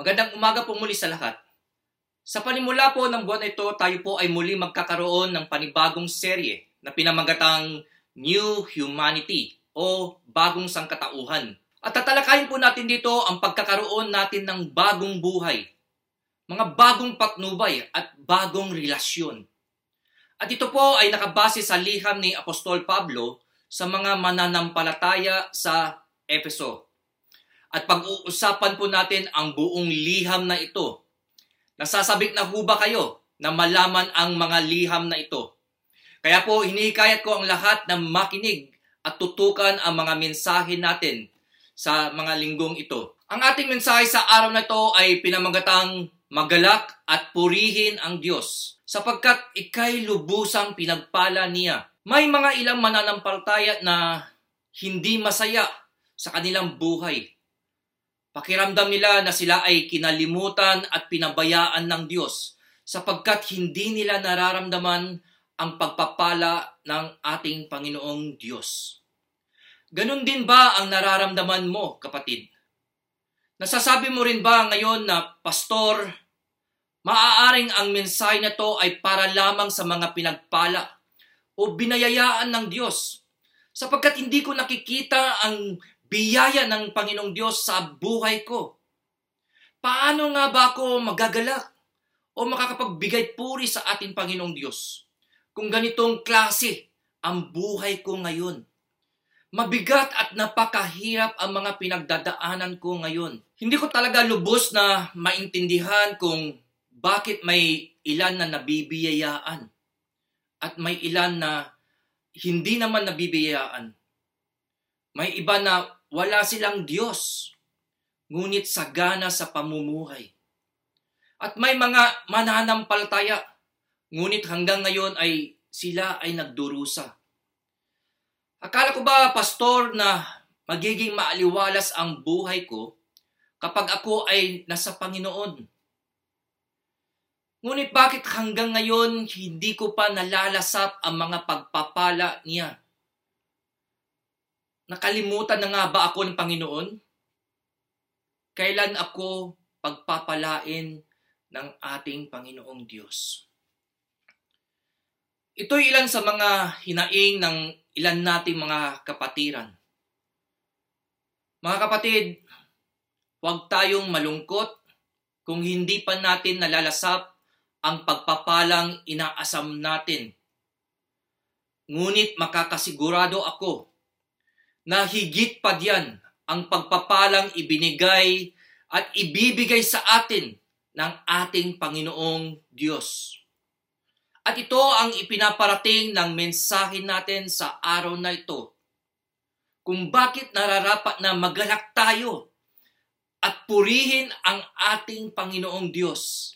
Magandang umaga po muli sa lahat. Sa panimula po ng buwan ito, tayo po ay muli magkakaroon ng panibagong serye na pinamagatang New Humanity o Bagong Sangkatauhan. At tatalakayin po natin dito ang pagkakaroon natin ng bagong buhay, mga bagong patnubay at bagong relasyon. At ito po ay nakabase sa liham ni Apostol Pablo sa mga mananampalataya sa Efeso. At pag-uusapan po natin ang buong liham na ito. Nasasabik na ho kayo na malaman ang mga liham na ito? Kaya po hinihikayat ko ang lahat na makinig at tutukan ang mga mensahe natin sa mga linggong ito. Ang ating mensahe sa araw na ito ay pinamagatang magalak at purihin ang Diyos sapagkat ikay lubusang pinagpala niya. May mga ilang mananampalataya na hindi masaya sa kanilang buhay Pakiramdam nila na sila ay kinalimutan at pinabayaan ng Diyos sapagkat hindi nila nararamdaman ang pagpapala ng ating Panginoong Diyos. Ganon din ba ang nararamdaman mo, kapatid? Nasasabi mo rin ba ngayon na, Pastor, maaaring ang mensahe na to ay para lamang sa mga pinagpala o binayayaan ng Diyos sapagkat hindi ko nakikita ang biyaya ng Panginoong Diyos sa buhay ko. Paano nga ba ako magagalak o makakapagbigay puri sa ating Panginoong Diyos kung ganitong klase ang buhay ko ngayon? Mabigat at napakahirap ang mga pinagdadaanan ko ngayon. Hindi ko talaga lubos na maintindihan kung bakit may ilan na nabibiyayaan at may ilan na hindi naman nabibiyayaan. May iba na wala silang Diyos, ngunit sagana sa pamumuhay. At may mga mananampalataya, ngunit hanggang ngayon ay sila ay nagdurusa. Akala ko ba, pastor, na magiging maaliwalas ang buhay ko kapag ako ay nasa Panginoon? Ngunit bakit hanggang ngayon hindi ko pa nalalasap ang mga pagpapala niya? Nakalimutan na nga ba ako ng Panginoon? Kailan ako pagpapalain ng ating Panginoong Diyos? Ito'y ilan sa mga hinaing ng ilan nating mga kapatiran. Mga kapatid, huwag tayong malungkot kung hindi pa natin nalalasap ang pagpapalang inaasam natin. Ngunit makakasigurado ako na higit pa diyan ang pagpapalang ibinigay at ibibigay sa atin ng ating Panginoong Diyos. At ito ang ipinaparating ng mensahe natin sa araw na ito. Kung bakit nararapat na magalak tayo at purihin ang ating Panginoong Diyos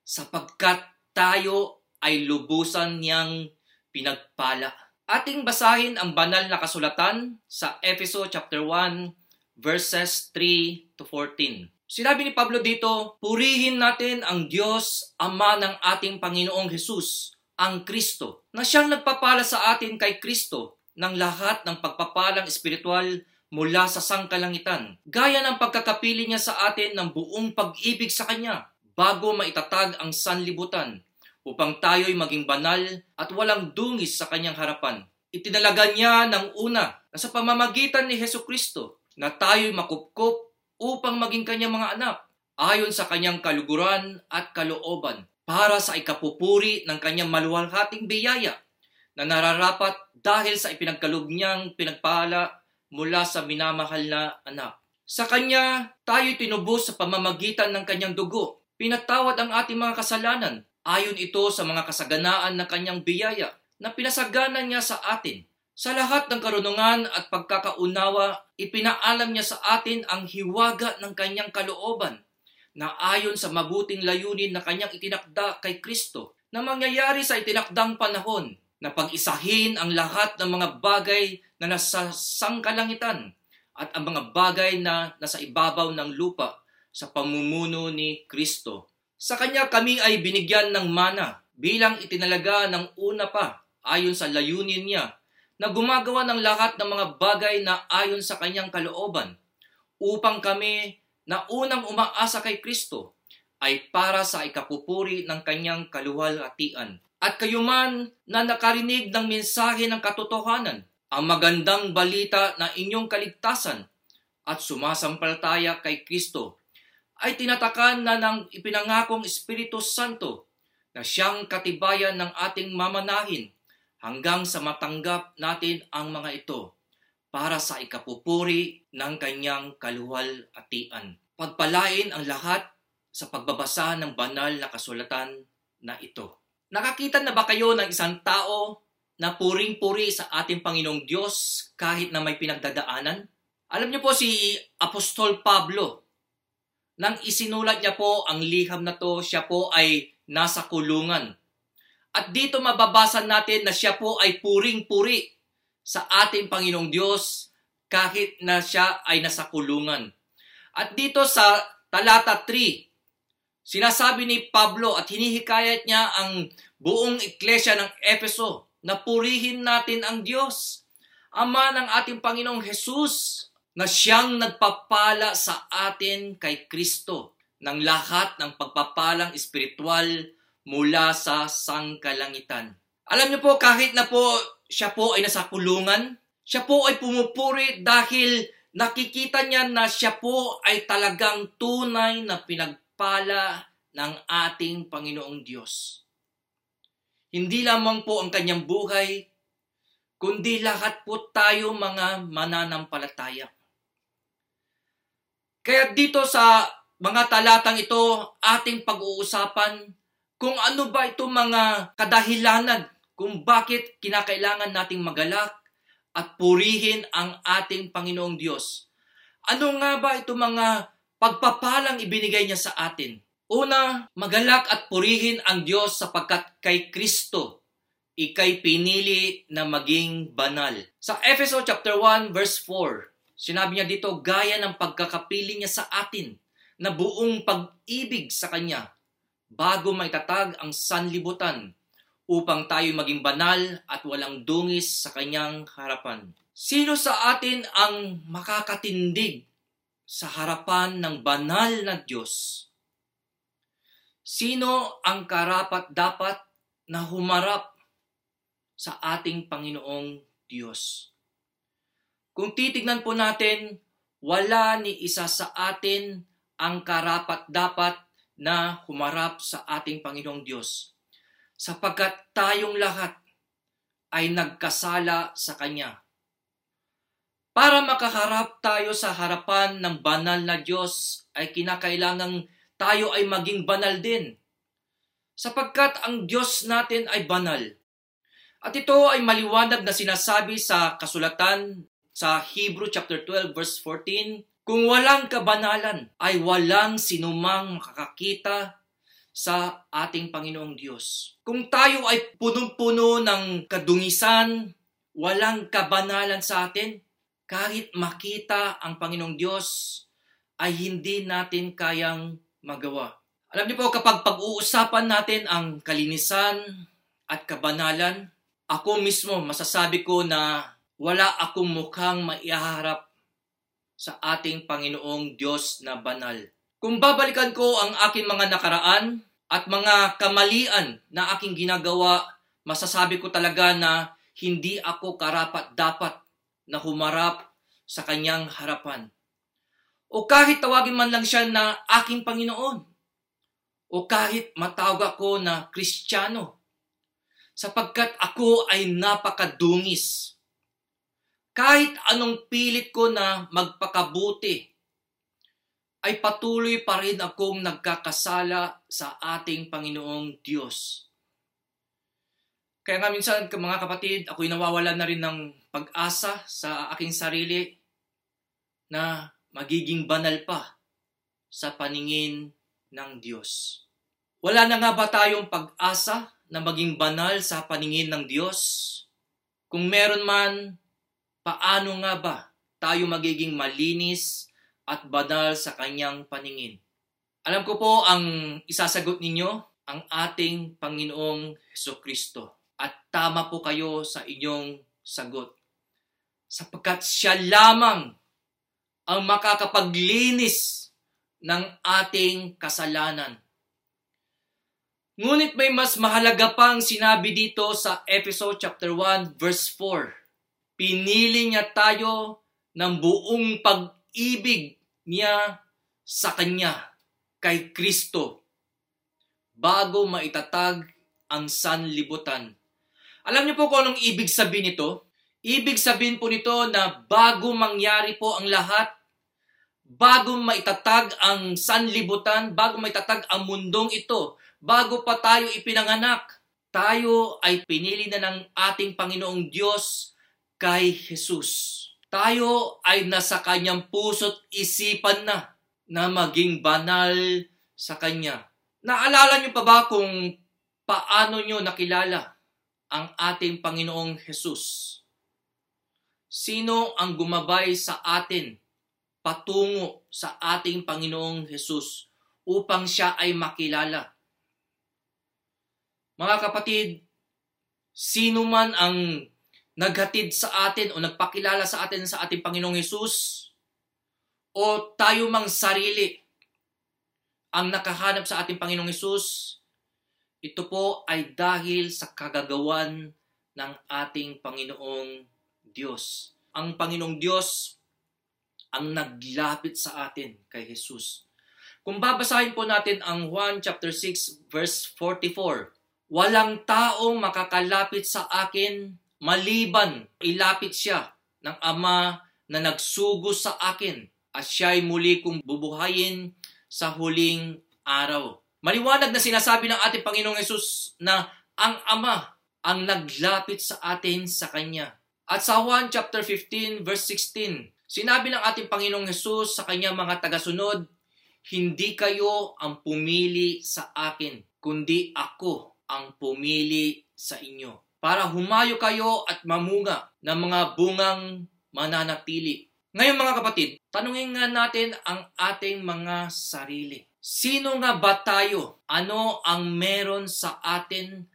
sapagkat tayo ay lubusan niyang pinagpala. Ating basahin ang banal na kasulatan sa Efeso chapter 1 verses 3 to 14. Sinabi ni Pablo dito, purihin natin ang Diyos, Ama ng ating Panginoong Hesus, ang Kristo, na siyang nagpapala sa atin kay Kristo ng lahat ng pagpapalang espiritual mula sa sangkalangitan, gaya ng pagkakapili niya sa atin ng buong pag-ibig sa Kanya bago maitatag ang sanlibutan upang tayo'y maging banal at walang dungis sa kanyang harapan. Itinalaga niya ng una na sa pamamagitan ni Heso Kristo na tayo'y makupkop upang maging kanyang mga anak ayon sa kanyang kaluguran at kalooban para sa ikapupuri ng kanyang maluwalhating biyaya na nararapat dahil sa ipinagkalog niyang pinagpala mula sa minamahal na anak. Sa kanya, tayo tinubos sa pamamagitan ng kanyang dugo. Pinatawad ang ating mga kasalanan Ayon ito sa mga kasaganaan ng kanyang biyaya na pinasagana niya sa atin. Sa lahat ng karunungan at pagkakaunawa, ipinaalam niya sa atin ang hiwaga ng kanyang kalooban na ayon sa mabuting layunin na kanyang itinakda kay Kristo na mangyayari sa itinakdang panahon na pag-isahin ang lahat ng mga bagay na nasa sangkalangitan at ang mga bagay na nasa ibabaw ng lupa sa pamumuno ni Kristo sa kanya kami ay binigyan ng mana bilang itinalaga ng una pa ayon sa layunin niya na gumagawa ng lahat ng mga bagay na ayon sa kanyang kalooban upang kami na unang umaasa kay Kristo ay para sa ikapupuri ng kanyang kaluwalhatian. At kayo man na nakarinig ng mensahe ng katotohanan, ang magandang balita na inyong kaligtasan at sumasampalataya kay Kristo, ay tinatakan na ng ipinangakong Espiritu Santo na siyang katibayan ng ating mamanahin hanggang sa matanggap natin ang mga ito para sa ikapupuri ng kanyang kaluwalhatian. Pagpalain ang lahat sa pagbabasa ng banal na kasulatan na ito. Nakakita na ba kayo ng isang tao na puring-puri sa ating Panginoong Diyos kahit na may pinagdadaanan? Alam niyo po si Apostol Pablo, nang isinulat niya po ang liham na to, siya po ay nasa kulungan. At dito mababasa natin na siya po ay puring-puri sa ating Panginoong Diyos kahit na siya ay nasa kulungan. At dito sa talata 3, Sinasabi ni Pablo at hinihikayat niya ang buong iglesia ng Efeso na purihin natin ang Diyos, Ama ng ating Panginoong Jesus, na siyang nagpapala sa atin kay Kristo ng lahat ng pagpapalang espiritual mula sa sangkalangitan. Alam niyo po, kahit na po siya po ay nasa kulungan, siya po ay pumupuri dahil nakikita niya na siya po ay talagang tunay na pinag pala ng ating Panginoong Diyos. Hindi lamang po ang kanyang buhay, kundi lahat po tayo mga mananampalataya. Kaya dito sa mga talatang ito, ating pag-uusapan kung ano ba ito mga kadahilanan kung bakit kinakailangan nating magalak at purihin ang ating Panginoong Diyos. Ano nga ba ito mga pagpapalang ibinigay niya sa atin. Una, magalak at purihin ang Diyos sapagkat kay Kristo ikay pinili na maging banal. Sa Efeso chapter 1 verse 4, sinabi niya dito gaya ng pagkakapili niya sa atin na buong pag-ibig sa kanya bago maitatag ang sanlibutan upang tayo maging banal at walang dungis sa kanyang harapan. Sino sa atin ang makakatindig sa harapan ng banal na Diyos. Sino ang karapat dapat na humarap sa ating Panginoong Diyos? Kung titignan po natin, wala ni isa sa atin ang karapat dapat na humarap sa ating Panginoong Diyos sapagkat tayong lahat ay nagkasala sa Kanya para makaharap tayo sa harapan ng banal na Diyos ay kinakailangang tayo ay maging banal din. Sapagkat ang Diyos natin ay banal. At ito ay maliwanag na sinasabi sa kasulatan sa Hebrew chapter 12 verse 14, kung walang kabanalan ay walang sinumang makakakita sa ating Panginoong Diyos. Kung tayo ay punong-puno ng kadungisan, walang kabanalan sa atin, kahit makita ang Panginoong Diyos, ay hindi natin kayang magawa. Alam niyo po, kapag pag-uusapan natin ang kalinisan at kabanalan, ako mismo masasabi ko na wala akong mukhang maiharap sa ating Panginoong Diyos na banal. Kung babalikan ko ang aking mga nakaraan at mga kamalian na aking ginagawa, masasabi ko talaga na hindi ako karapat dapat na humarap sa kanyang harapan. O kahit tawagin man lang siya na aking Panginoon. O kahit matawag ako na Kristiyano. Sapagkat ako ay napakadungis. Kahit anong pilit ko na magpakabuti, ay patuloy pa rin akong nagkakasala sa ating Panginoong Diyos. Kaya nga minsan, mga kapatid, ako'y nawawala na rin ng pag-asa sa aking sarili na magiging banal pa sa paningin ng Diyos. Wala na nga ba tayong pag-asa na maging banal sa paningin ng Diyos? Kung meron man, paano nga ba tayo magiging malinis at banal sa kanyang paningin? Alam ko po ang isasagot ninyo, ang ating Panginoong Heso Kristo at tama po kayo sa inyong sagot. Sapagkat siya lamang ang makakapaglinis ng ating kasalanan. Ngunit may mas mahalaga pang sinabi dito sa episode chapter 1 verse 4. Pinili niya tayo ng buong pag-ibig niya sa Kanya, kay Kristo, bago maitatag ang sanlibutan. Alam niyo po kung anong ibig sabihin nito? Ibig sabihin po nito na bago mangyari po ang lahat, bago maitatag ang sanlibutan, bago maitatag ang mundong ito, bago pa tayo ipinanganak, tayo ay pinili na ng ating Panginoong Diyos kay Jesus. Tayo ay nasa kanyang puso't isipan na na maging banal sa kanya. Naalala niyo pa ba kung paano niyo nakilala ang ating Panginoong Jesus? Sino ang gumabay sa atin patungo sa ating Panginoong Jesus upang siya ay makilala? Mga kapatid, sino man ang naghatid sa atin o nagpakilala sa atin sa ating Panginoong Hesus o tayo mang sarili ang nakahanap sa ating Panginoong Hesus, ito po ay dahil sa kagagawan ng ating Panginoong Diyos. Ang Panginoong Diyos ang naglapit sa atin kay Jesus. Kung babasahin po natin ang 1 chapter 6 verse 44, Walang taong makakalapit sa akin maliban ilapit siya ng Ama na nagsugo sa akin at siya'y muli kong bubuhayin sa huling araw. Maliwanag na sinasabi ng ating Panginoong Yesus na ang Ama ang naglapit sa atin sa Kanya. At sa 1 chapter 15 verse 16, sinabi ng ating Panginoong Yesus sa kanyang mga tagasunod, Hindi kayo ang pumili sa akin, kundi ako ang pumili sa inyo para humayo kayo at mamunga ng mga bungang mananatili. Ngayon mga kapatid, tanungin nga natin ang ating mga sarili. Sino nga ba tayo? Ano ang meron sa atin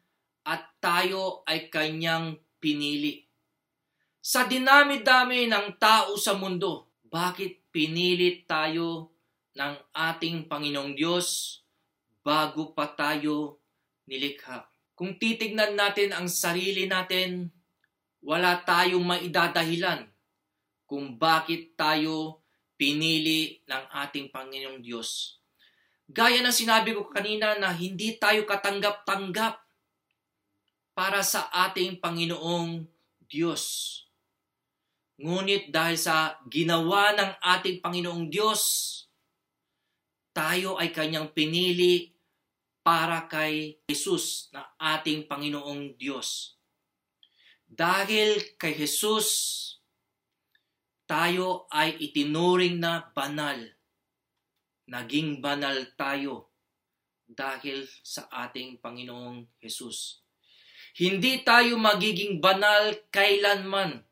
at tayo ay kanyang pinili? Sa dinami-dami ng tao sa mundo, bakit pinili tayo ng ating Panginoong Diyos bago pa tayo nilikha. Kung titignan natin ang sarili natin, wala tayong maidadahilan kung bakit tayo pinili ng ating Panginoong Diyos. Gaya ng sinabi ko kanina na hindi tayo katanggap-tanggap para sa ating Panginoong Diyos. Ngunit dahil sa ginawa ng ating Panginoong Diyos, tayo ay kanyang pinili para kay Jesus na ating Panginoong Diyos. Dahil kay Jesus, tayo ay itinuring na banal. Naging banal tayo dahil sa ating Panginoong Jesus. Hindi tayo magiging banal kailanman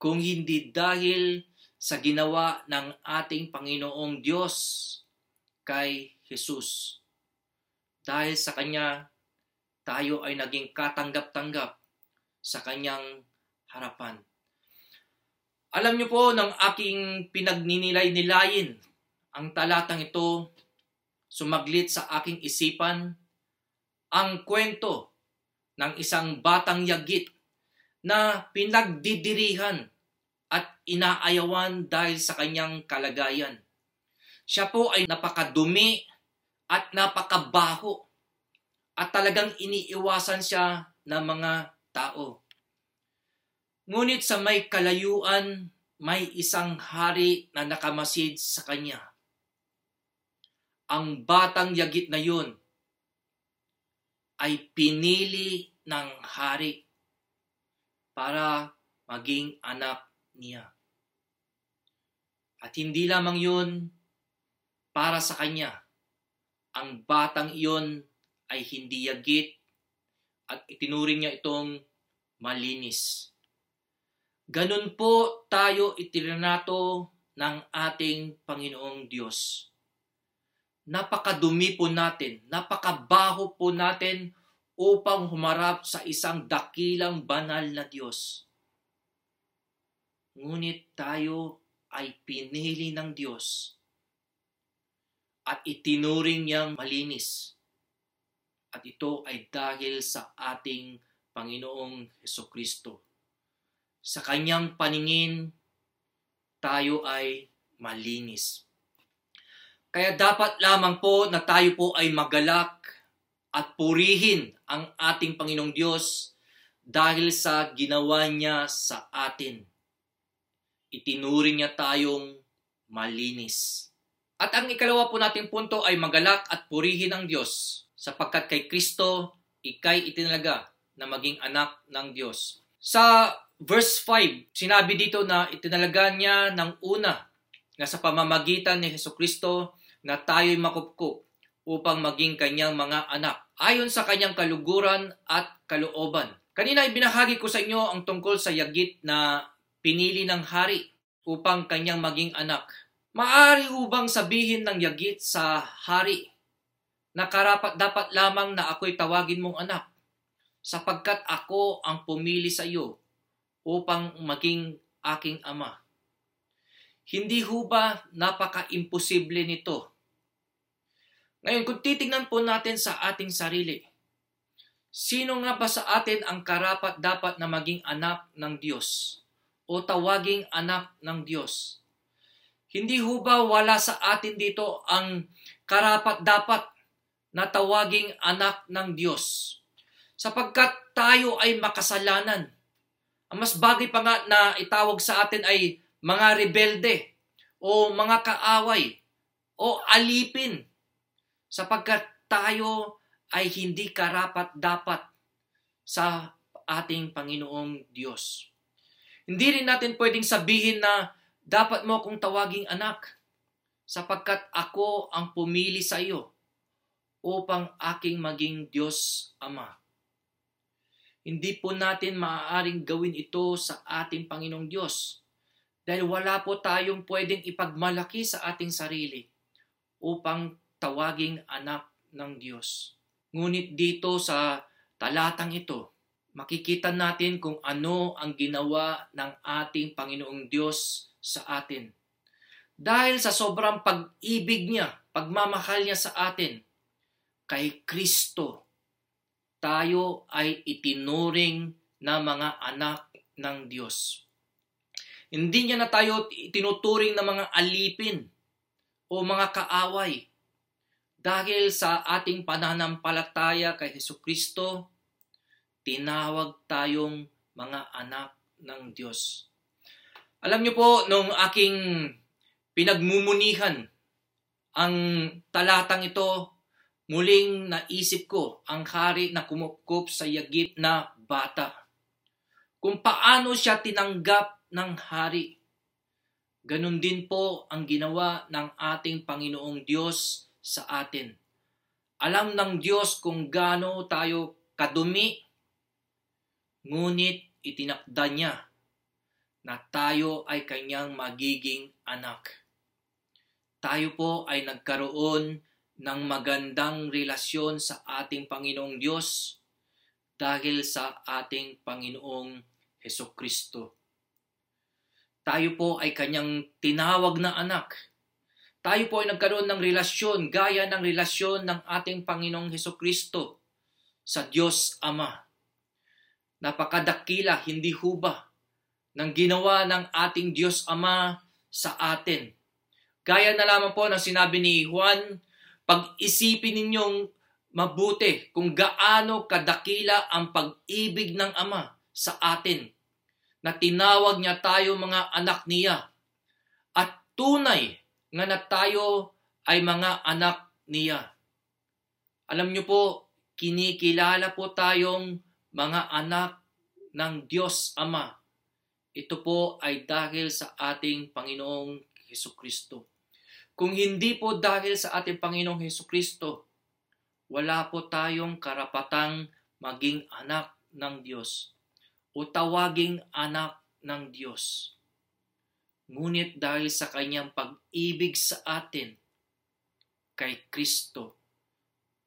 kung hindi dahil sa ginawa ng ating Panginoong Diyos kay Jesus. Dahil sa Kanya, tayo ay naging katanggap-tanggap sa Kanyang harapan. Alam niyo po, ng aking pinagninilay-nilayin, ang talatang ito sumaglit sa aking isipan ang kwento ng isang batang yagit na pinagdidirihan at inaayawan dahil sa kanyang kalagayan. Siya po ay napakadumi at napakabaho at talagang iniiwasan siya ng mga tao. Ngunit sa may kalayuan, may isang hari na nakamasid sa kanya. Ang batang yagit na yun ay pinili ng hari para maging anak niya. At hindi lamang yun para sa kanya, ang batang iyon ay hindi yagit at itinuring niya itong malinis. Ganun po tayo itirinato ng ating Panginoong Diyos. Napakadumi po natin, napakabaho po natin upang humarap sa isang dakilang banal na Diyos. Ngunit tayo ay pinili ng Diyos at itinuring niyang malinis. At ito ay dahil sa ating Panginoong Heso Kristo. Sa kanyang paningin, tayo ay malinis. Kaya dapat lamang po na tayo po ay magalak at purihin ang ating Panginoong Diyos dahil sa ginawa niya sa atin. Itinuring niya tayong malinis. At ang ikalawa po nating punto ay magalak at purihin ang Diyos sapagkat kay Kristo ikay itinalaga na maging anak ng Diyos. Sa verse 5, sinabi dito na itinalaga niya ng una na sa pamamagitan ni Heso Kristo na tayo'y makupkup upang maging kanyang mga anak ayon sa kanyang kaluguran at kalooban. Kanina ibinahagi ko sa inyo ang tungkol sa yagit na pinili ng hari upang kanyang maging anak. Maari ubang sabihin ng yagit sa hari na karapat dapat lamang na ako'y tawagin mong anak sapagkat ako ang pumili sa iyo upang maging aking ama. Hindi ho ba napaka-imposible nito ngayon, kung titingnan po natin sa ating sarili, sino nga ba sa atin ang karapat dapat na maging anak ng Diyos o tawaging anak ng Diyos? Hindi ho ba wala sa atin dito ang karapat dapat na tawaging anak ng Diyos? Sapagkat tayo ay makasalanan. Ang mas bagay pa nga na itawag sa atin ay mga rebelde o mga kaaway o alipin sapagkat tayo ay hindi karapat dapat sa ating Panginoong Diyos. Hindi rin natin pwedeng sabihin na dapat mo akong tawaging anak sapagkat ako ang pumili sa iyo upang aking maging Diyos Ama. Hindi po natin maaaring gawin ito sa ating Panginoong Diyos dahil wala po tayong pwedeng ipagmalaki sa ating sarili upang tawaging anak ng Diyos. Ngunit dito sa talatang ito, makikita natin kung ano ang ginawa ng ating Panginoong Diyos sa atin. Dahil sa sobrang pag-ibig niya, pagmamahal niya sa atin, kay Kristo, tayo ay itinuring na mga anak ng Diyos. Hindi niya na tayo tinuturing na mga alipin o mga kaaway dahil sa ating pananampalataya kay Heso Kristo, tinawag tayong mga anak ng Diyos. Alam niyo po, nung aking pinagmumunihan ang talatang ito, muling naisip ko ang hari na kumupkup sa yagit na bata. Kung paano siya tinanggap ng hari. Ganon din po ang ginawa ng ating Panginoong Diyos sa atin. Alam ng Diyos kung gaano tayo kadumi, ngunit itinakda niya na tayo ay kanyang magiging anak. Tayo po ay nagkaroon ng magandang relasyon sa ating Panginoong Diyos dahil sa ating Panginoong Heso Kristo. Tayo po ay kanyang tinawag na anak tayo po ay nagkaroon ng relasyon gaya ng relasyon ng ating Panginoong Heso Kristo sa Diyos Ama. Napakadakila, hindi huba, ng ginawa ng ating Diyos Ama sa atin. Gaya na lamang po ng sinabi ni Juan, pag-isipin ninyong mabuti kung gaano kadakila ang pag-ibig ng Ama sa atin na tinawag niya tayo mga anak niya at tunay nga na tayo ay mga anak niya. Alam niyo po, kinikilala po tayong mga anak ng Diyos Ama. Ito po ay dahil sa ating Panginoong Heso Kristo. Kung hindi po dahil sa ating Panginoong Heso Kristo, wala po tayong karapatang maging anak ng Diyos o tawaging anak ng Diyos. Ngunit dahil sa kanyang pag-ibig sa atin, kay Kristo,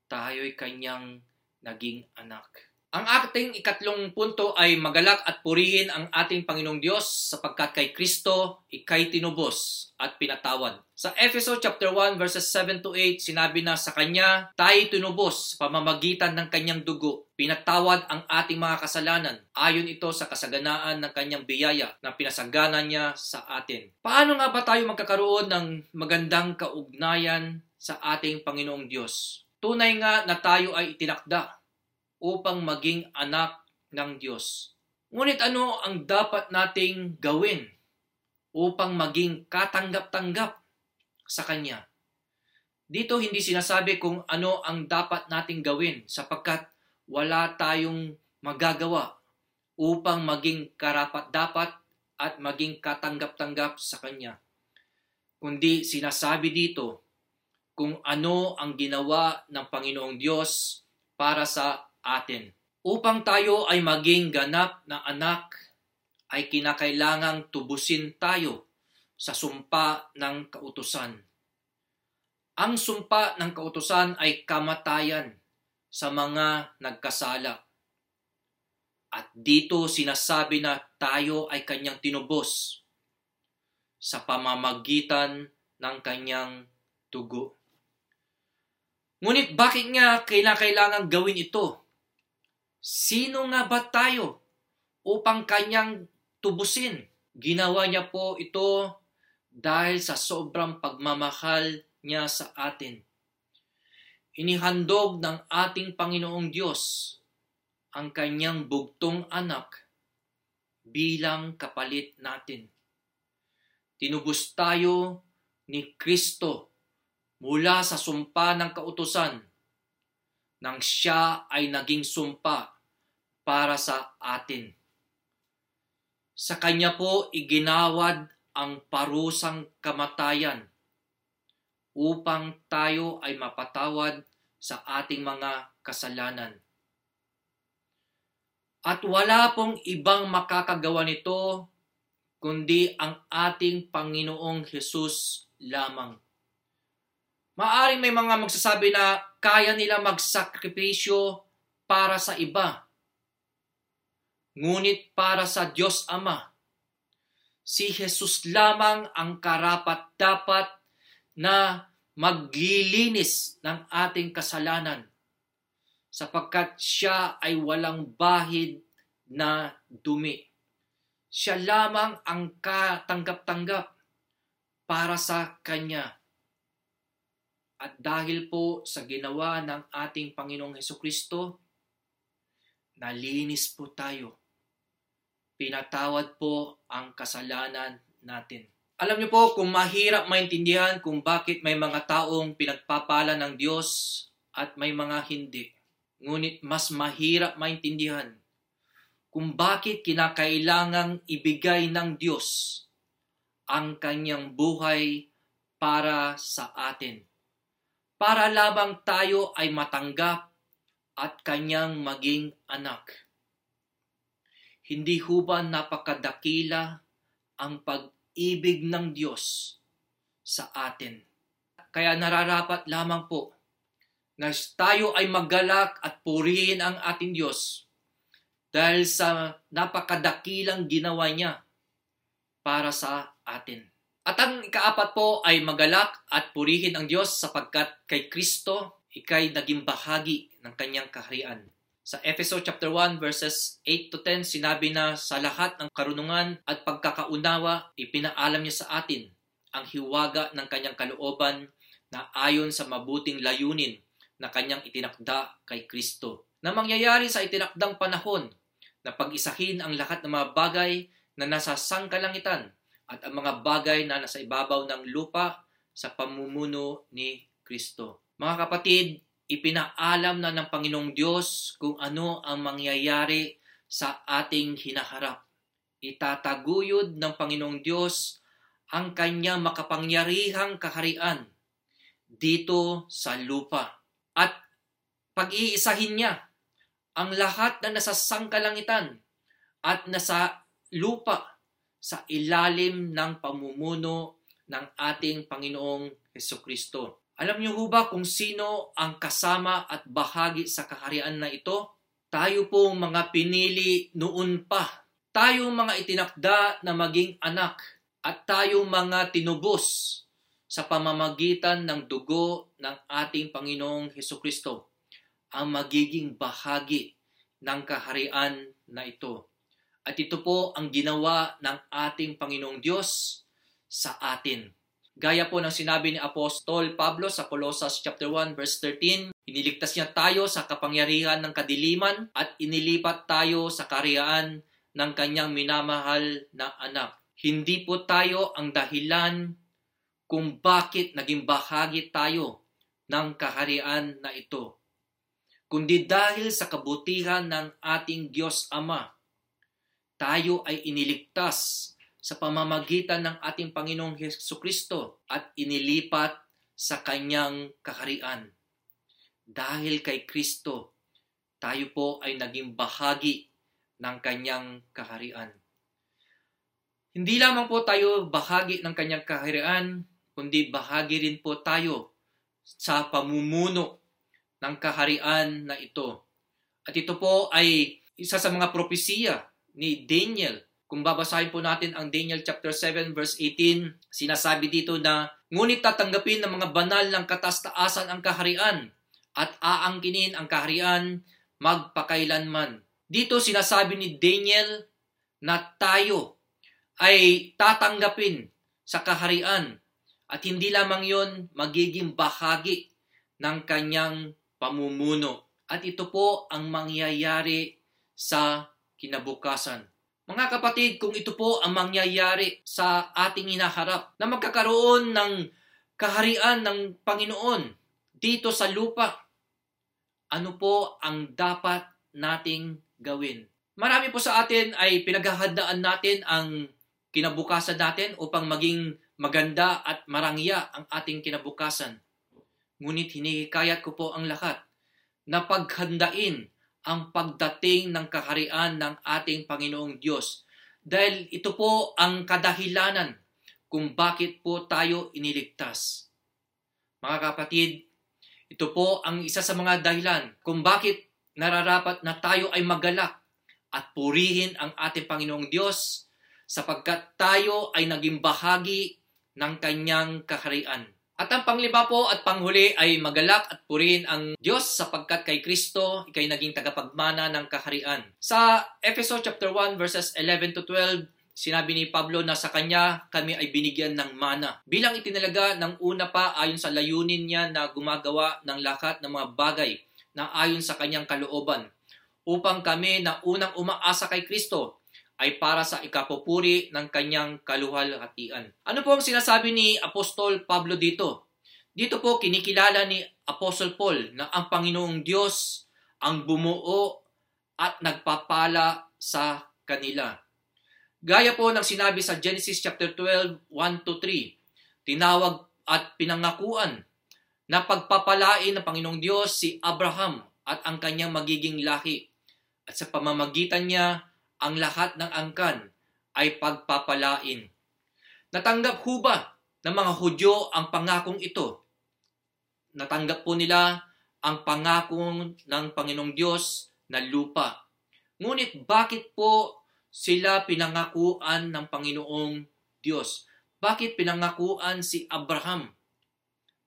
tayo'y kanyang naging anak. Ang ating ikatlong punto ay magalak at purihin ang ating Panginoong Diyos sapagkat kay Kristo ikay tinubos at pinatawad. Sa Efeso chapter 1 verses 7 to 8 sinabi na sa kanya tayo tinubos sa pamamagitan ng kanyang dugo. Pinatawad ang ating mga kasalanan. Ayon ito sa kasaganaan ng kanyang biyaya na pinasagana niya sa atin. Paano nga ba tayo magkakaroon ng magandang kaugnayan sa ating Panginoong Diyos? Tunay nga na tayo ay itinakda upang maging anak ng Diyos. Ngunit ano ang dapat nating gawin upang maging katanggap-tanggap sa Kanya? Dito hindi sinasabi kung ano ang dapat nating gawin sapagkat wala tayong magagawa upang maging karapat-dapat at maging katanggap-tanggap sa Kanya. Kundi sinasabi dito kung ano ang ginawa ng Panginoong Diyos para sa atin. Upang tayo ay maging ganap na anak, ay kinakailangang tubusin tayo sa sumpa ng kautusan. Ang sumpa ng kautusan ay kamatayan sa mga nagkasala. At dito sinasabi na tayo ay kanyang tinubos sa pamamagitan ng kanyang tugo. Ngunit bakit nga kailangan gawin ito? Sino nga ba tayo upang kanyang tubusin? Ginawa niya po ito dahil sa sobrang pagmamahal niya sa atin. Inihandog ng ating Panginoong Diyos ang kanyang bugtong anak bilang kapalit natin. Tinubos tayo ni Kristo mula sa sumpa ng kautusan nang siya ay naging sumpa para sa atin. Sa kanya po iginawad ang parusang kamatayan upang tayo ay mapatawad sa ating mga kasalanan. At wala pong ibang makakagawa nito kundi ang ating Panginoong Hesus lamang. Maaring may mga magsasabi na kaya nila magsakripisyo para sa iba ngunit para sa Diyos Ama. Si Jesus lamang ang karapat dapat na maglilinis ng ating kasalanan sapagkat siya ay walang bahid na dumi. Siya lamang ang katanggap-tanggap para sa Kanya. At dahil po sa ginawa ng ating Panginoong Heso Kristo, nalinis po tayo pinatawad po ang kasalanan natin. Alam niyo po kung mahirap maintindihan kung bakit may mga taong pinagpapala ng Diyos at may mga hindi. Ngunit mas mahirap maintindihan kung bakit kinakailangang ibigay ng Diyos ang kanyang buhay para sa atin. Para lamang tayo ay matanggap at kanyang maging anak. Hindi ho ba napakadakila ang pag-ibig ng Diyos sa atin? Kaya nararapat lamang po na tayo ay maggalak at purihin ang ating Diyos dahil sa napakadakilang ginawa niya para sa atin. At ang ikaapat po ay magalak at purihin ang Diyos sapagkat kay Kristo ikay naging bahagi ng kanyang kaharian. Sa Efeso chapter 1 verses 8 to 10, sinabi na sa lahat ng karunungan at pagkakaunawa, ipinaalam niya sa atin ang hiwaga ng kanyang kalooban na ayon sa mabuting layunin na kanyang itinakda kay Kristo. Na mangyayari sa itinakdang panahon na pag-isahin ang lahat ng mga bagay na nasa sangkalangitan at ang mga bagay na nasa ibabaw ng lupa sa pamumuno ni Kristo. Mga kapatid, ipinaalam na ng Panginoong Diyos kung ano ang mangyayari sa ating hinaharap. Itataguyod ng Panginoong Diyos ang kanya makapangyarihang kaharian dito sa lupa. At pag-iisahin niya ang lahat na nasa sangkalangitan at nasa lupa sa ilalim ng pamumuno ng ating Panginoong Heso Kristo. Alam niyo ba kung sino ang kasama at bahagi sa kaharian na ito? Tayo po mga pinili noon pa. Tayo mga itinakda na maging anak at tayo mga tinubos sa pamamagitan ng dugo ng ating Panginoong Heso Kristo ang magiging bahagi ng kaharian na ito. At ito po ang ginawa ng ating Panginoong Diyos sa atin. Gaya po ng sinabi ni Apostol Pablo sa Colossus chapter 1 verse 13, iniligtas niya tayo sa kapangyarihan ng kadiliman at inilipat tayo sa kariyaan ng kanyang minamahal na anak. Hindi po tayo ang dahilan kung bakit naging bahagi tayo ng kaharian na ito, kundi dahil sa kabutihan ng ating Diyos Ama. Tayo ay iniligtas sa pamamagitan ng ating Panginoong Heso Kristo at inilipat sa kanyang kaharian. Dahil kay Kristo, tayo po ay naging bahagi ng kanyang kaharian. Hindi lamang po tayo bahagi ng kanyang kaharian, kundi bahagi rin po tayo sa pamumuno ng kaharian na ito. At ito po ay isa sa mga propesiya ni Daniel kung babasahin po natin ang Daniel chapter 7 verse 18, sinasabi dito na, Ngunit tatanggapin ng mga banal ng katastaasan ang kaharian at aangkinin ang kaharian magpakailanman. Dito sinasabi ni Daniel na tayo ay tatanggapin sa kaharian at hindi lamang yon magiging bahagi ng kanyang pamumuno. At ito po ang mangyayari sa kinabukasan. Mga kapatid, kung ito po ang mangyayari sa ating hinaharap, na magkakaroon ng kaharian ng Panginoon dito sa lupa, ano po ang dapat nating gawin? Marami po sa atin ay pinaghahandaan natin ang kinabukasan natin upang maging maganda at marangya ang ating kinabukasan. Ngunit hinihikayat ko po ang lahat na paghandain ang pagdating ng kaharian ng ating Panginoong Diyos. Dahil ito po ang kadahilanan kung bakit po tayo iniligtas. Mga kapatid, ito po ang isa sa mga dahilan kung bakit nararapat na tayo ay magalak at purihin ang ating Panginoong Diyos sapagkat tayo ay naging bahagi ng kanyang kaharian. At ang panglima po at panghuli ay magalak at purihin ang Diyos sapagkat kay Kristo ikay naging tagapagmana ng kaharian. Sa Efeso chapter 1 verses 11 to 12, sinabi ni Pablo na sa kanya kami ay binigyan ng mana. Bilang itinalaga ng una pa ayon sa layunin niya na gumagawa ng lahat ng mga bagay na ayon sa kanyang kalooban upang kami na unang umaasa kay Kristo ay para sa ikapupuri ng kanyang kaluhalhatian. Ano po ang sinasabi ni Apostol Pablo dito? Dito po kinikilala ni Apostle Paul na ang Panginoong Diyos ang bumuo at nagpapala sa kanila. Gaya po ng sinabi sa Genesis chapter 12, 1 to 3, tinawag at pinangakuan na pagpapalain ng Panginoong Diyos si Abraham at ang kanyang magiging lahi. At sa pamamagitan niya ang lahat ng angkan ay pagpapalain. Natanggap ho ba ng mga Hudyo ang pangakong ito? Natanggap po nila ang pangakong ng Panginoong Diyos na lupa. Ngunit bakit po sila pinangakuan ng Panginoong Diyos? Bakit pinangakuan si Abraham?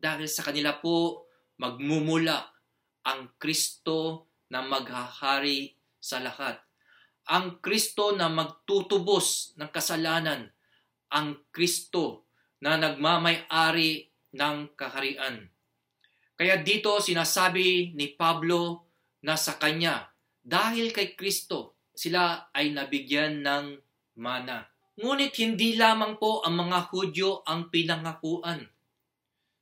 Dahil sa kanila po magmumula ang Kristo na maghahari sa lahat ang Kristo na magtutubos ng kasalanan, ang Kristo na nagmamay-ari ng kaharian. Kaya dito sinasabi ni Pablo na sa kanya, dahil kay Kristo, sila ay nabigyan ng mana. Ngunit hindi lamang po ang mga Hudyo ang pinangakuan,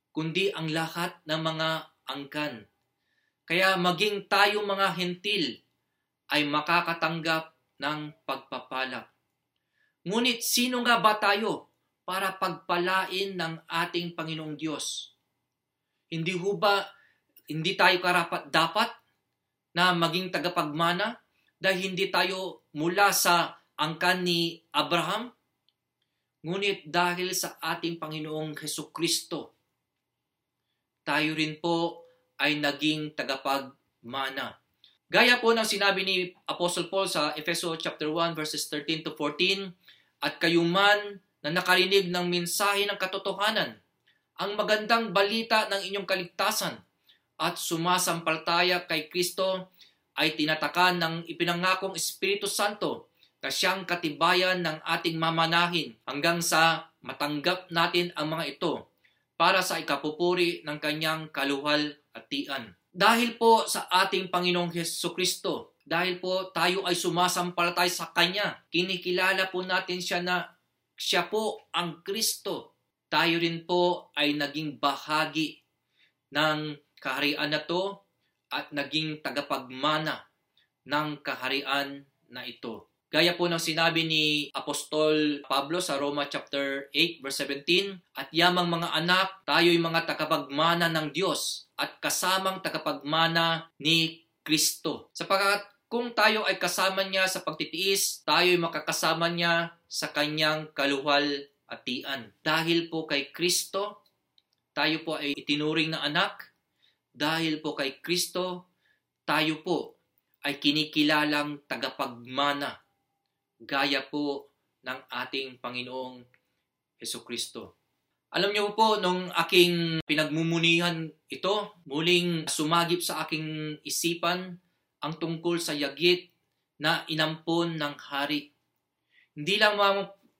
kundi ang lahat ng mga angkan. Kaya maging tayo mga hentil ay makakatanggap ng pagpapala. Ngunit sino nga ba tayo para pagpalain ng ating Panginoong Diyos? Hindi ho ba, hindi tayo karapat dapat na maging tagapagmana dahil hindi tayo mula sa angkan ni Abraham? Ngunit dahil sa ating Panginoong Heso Kristo, tayo rin po ay naging tagapagmana. Gaya po ng sinabi ni Apostle Paul sa Efeso chapter 1 verses 13 to 14, at kayo man na nakarinig ng mensahe ng katotohanan, ang magandang balita ng inyong kaligtasan at sumasampaltaya kay Kristo ay tinatakan ng ipinangakong Espiritu Santo na siyang katibayan ng ating mamanahin hanggang sa matanggap natin ang mga ito para sa ikapupuri ng kanyang kaluhal at tian. Dahil po sa ating Panginoong Heso Kristo, dahil po tayo ay sumasampalatay sa Kanya, kinikilala po natin siya na siya po ang Kristo. Tayo rin po ay naging bahagi ng kaharian na to at naging tagapagmana ng kaharian na ito. Gaya po ng sinabi ni Apostol Pablo sa Roma chapter 8 verse 17, at yamang mga anak, tayo'y mga tagapagmana ng Diyos at kasamang tagapagmana ni Kristo. Sapagkat kung tayo ay kasama niya sa pagtitiis, tayo ay makakasama niya sa kanyang kaluhal at tian. Dahil po kay Kristo, tayo po ay itinuring na anak. Dahil po kay Kristo, tayo po ay kinikilalang tagapagmana gaya po ng ating Panginoong Heso Kristo. Alam niyo po, nung aking pinagmumunihan ito, muling sumagip sa aking isipan ang tungkol sa yagit na inampon ng hari. Hindi lang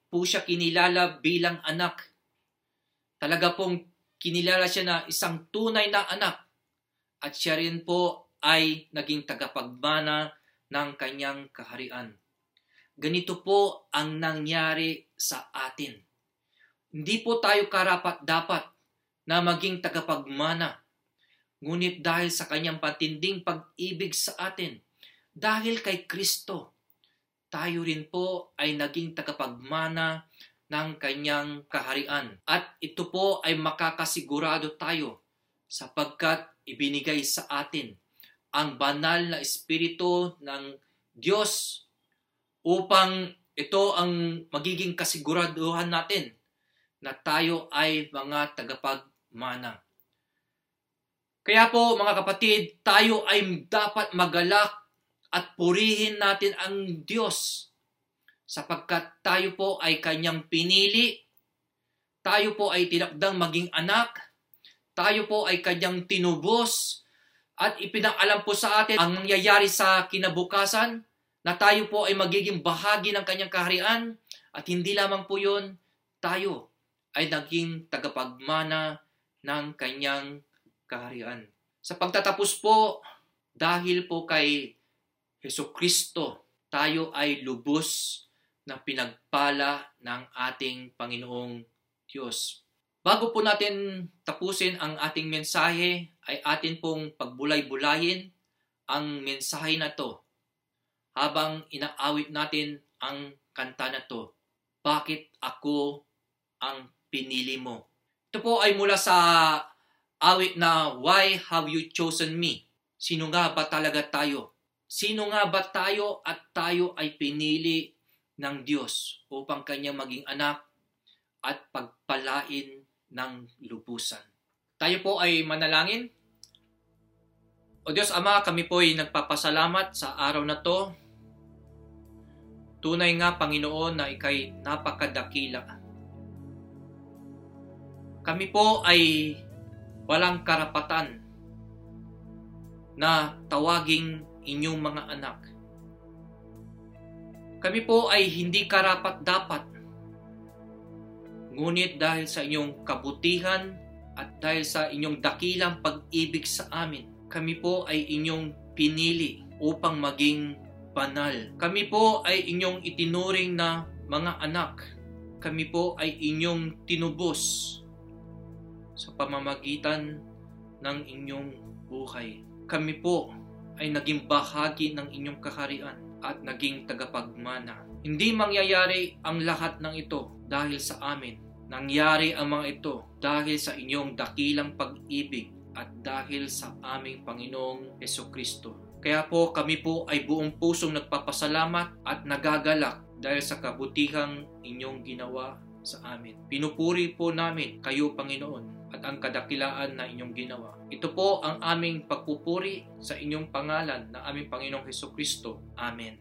po siya kinilala bilang anak. Talaga pong kinilala siya na isang tunay na anak. At siya rin po ay naging tagapagmana ng kanyang kaharian. Ganito po ang nangyari sa atin hindi po tayo karapat dapat na maging tagapagmana. Ngunit dahil sa kanyang patinding pag-ibig sa atin, dahil kay Kristo, tayo rin po ay naging tagapagmana ng kanyang kaharian. At ito po ay makakasigurado tayo sapagkat ibinigay sa atin ang banal na espiritu ng Diyos upang ito ang magiging kasiguraduhan natin na tayo ay mga tagapagmana. Kaya po mga kapatid, tayo ay dapat magalak at purihin natin ang Diyos sapagkat tayo po ay kanyang pinili, tayo po ay tinakdang maging anak, tayo po ay kanyang tinubos, at ipinaalam po sa atin ang nangyayari sa kinabukasan na tayo po ay magiging bahagi ng kanyang kaharian at hindi lamang po yun, tayo ay naging tagapagmana ng kanyang kaharian. Sa pagtatapos po, dahil po kay Heso Kristo, tayo ay lubos na pinagpala ng ating Panginoong Diyos. Bago po natin tapusin ang ating mensahe, ay atin pong pagbulay-bulayin ang mensahe na to habang inaawit natin ang kanta na to. Bakit ako ang pinili mo. Ito po ay mula sa awit na Why Have You Chosen Me? Sino nga ba talaga tayo? Sino nga ba tayo at tayo ay pinili ng Diyos upang kanyang maging anak at pagpalain ng lubusan? Tayo po ay manalangin. O Diyos Ama, kami po ay nagpapasalamat sa araw na to. Tunay nga, Panginoon, na ikay napakadakila kami po ay walang karapatan na tawaging inyong mga anak. Kami po ay hindi karapat dapat. Ngunit dahil sa inyong kabutihan at dahil sa inyong dakilang pag-ibig sa amin, kami po ay inyong pinili upang maging banal. Kami po ay inyong itinuring na mga anak. Kami po ay inyong tinubos sa pamamagitan ng inyong buhay. Kami po ay naging bahagi ng inyong kaharian at naging tagapagmana. Hindi mangyayari ang lahat ng ito dahil sa amin. Nangyari ang mga ito dahil sa inyong dakilang pag-ibig at dahil sa aming Panginoong Yeso Kristo. Kaya po kami po ay buong pusong nagpapasalamat at nagagalak dahil sa kabutihang inyong ginawa sa amin. Pinupuri po namin kayo, Panginoon, at ang kadakilaan na inyong ginawa. Ito po ang aming pagpupuri sa inyong pangalan ng aming Panginoong Heso Kristo. Amen.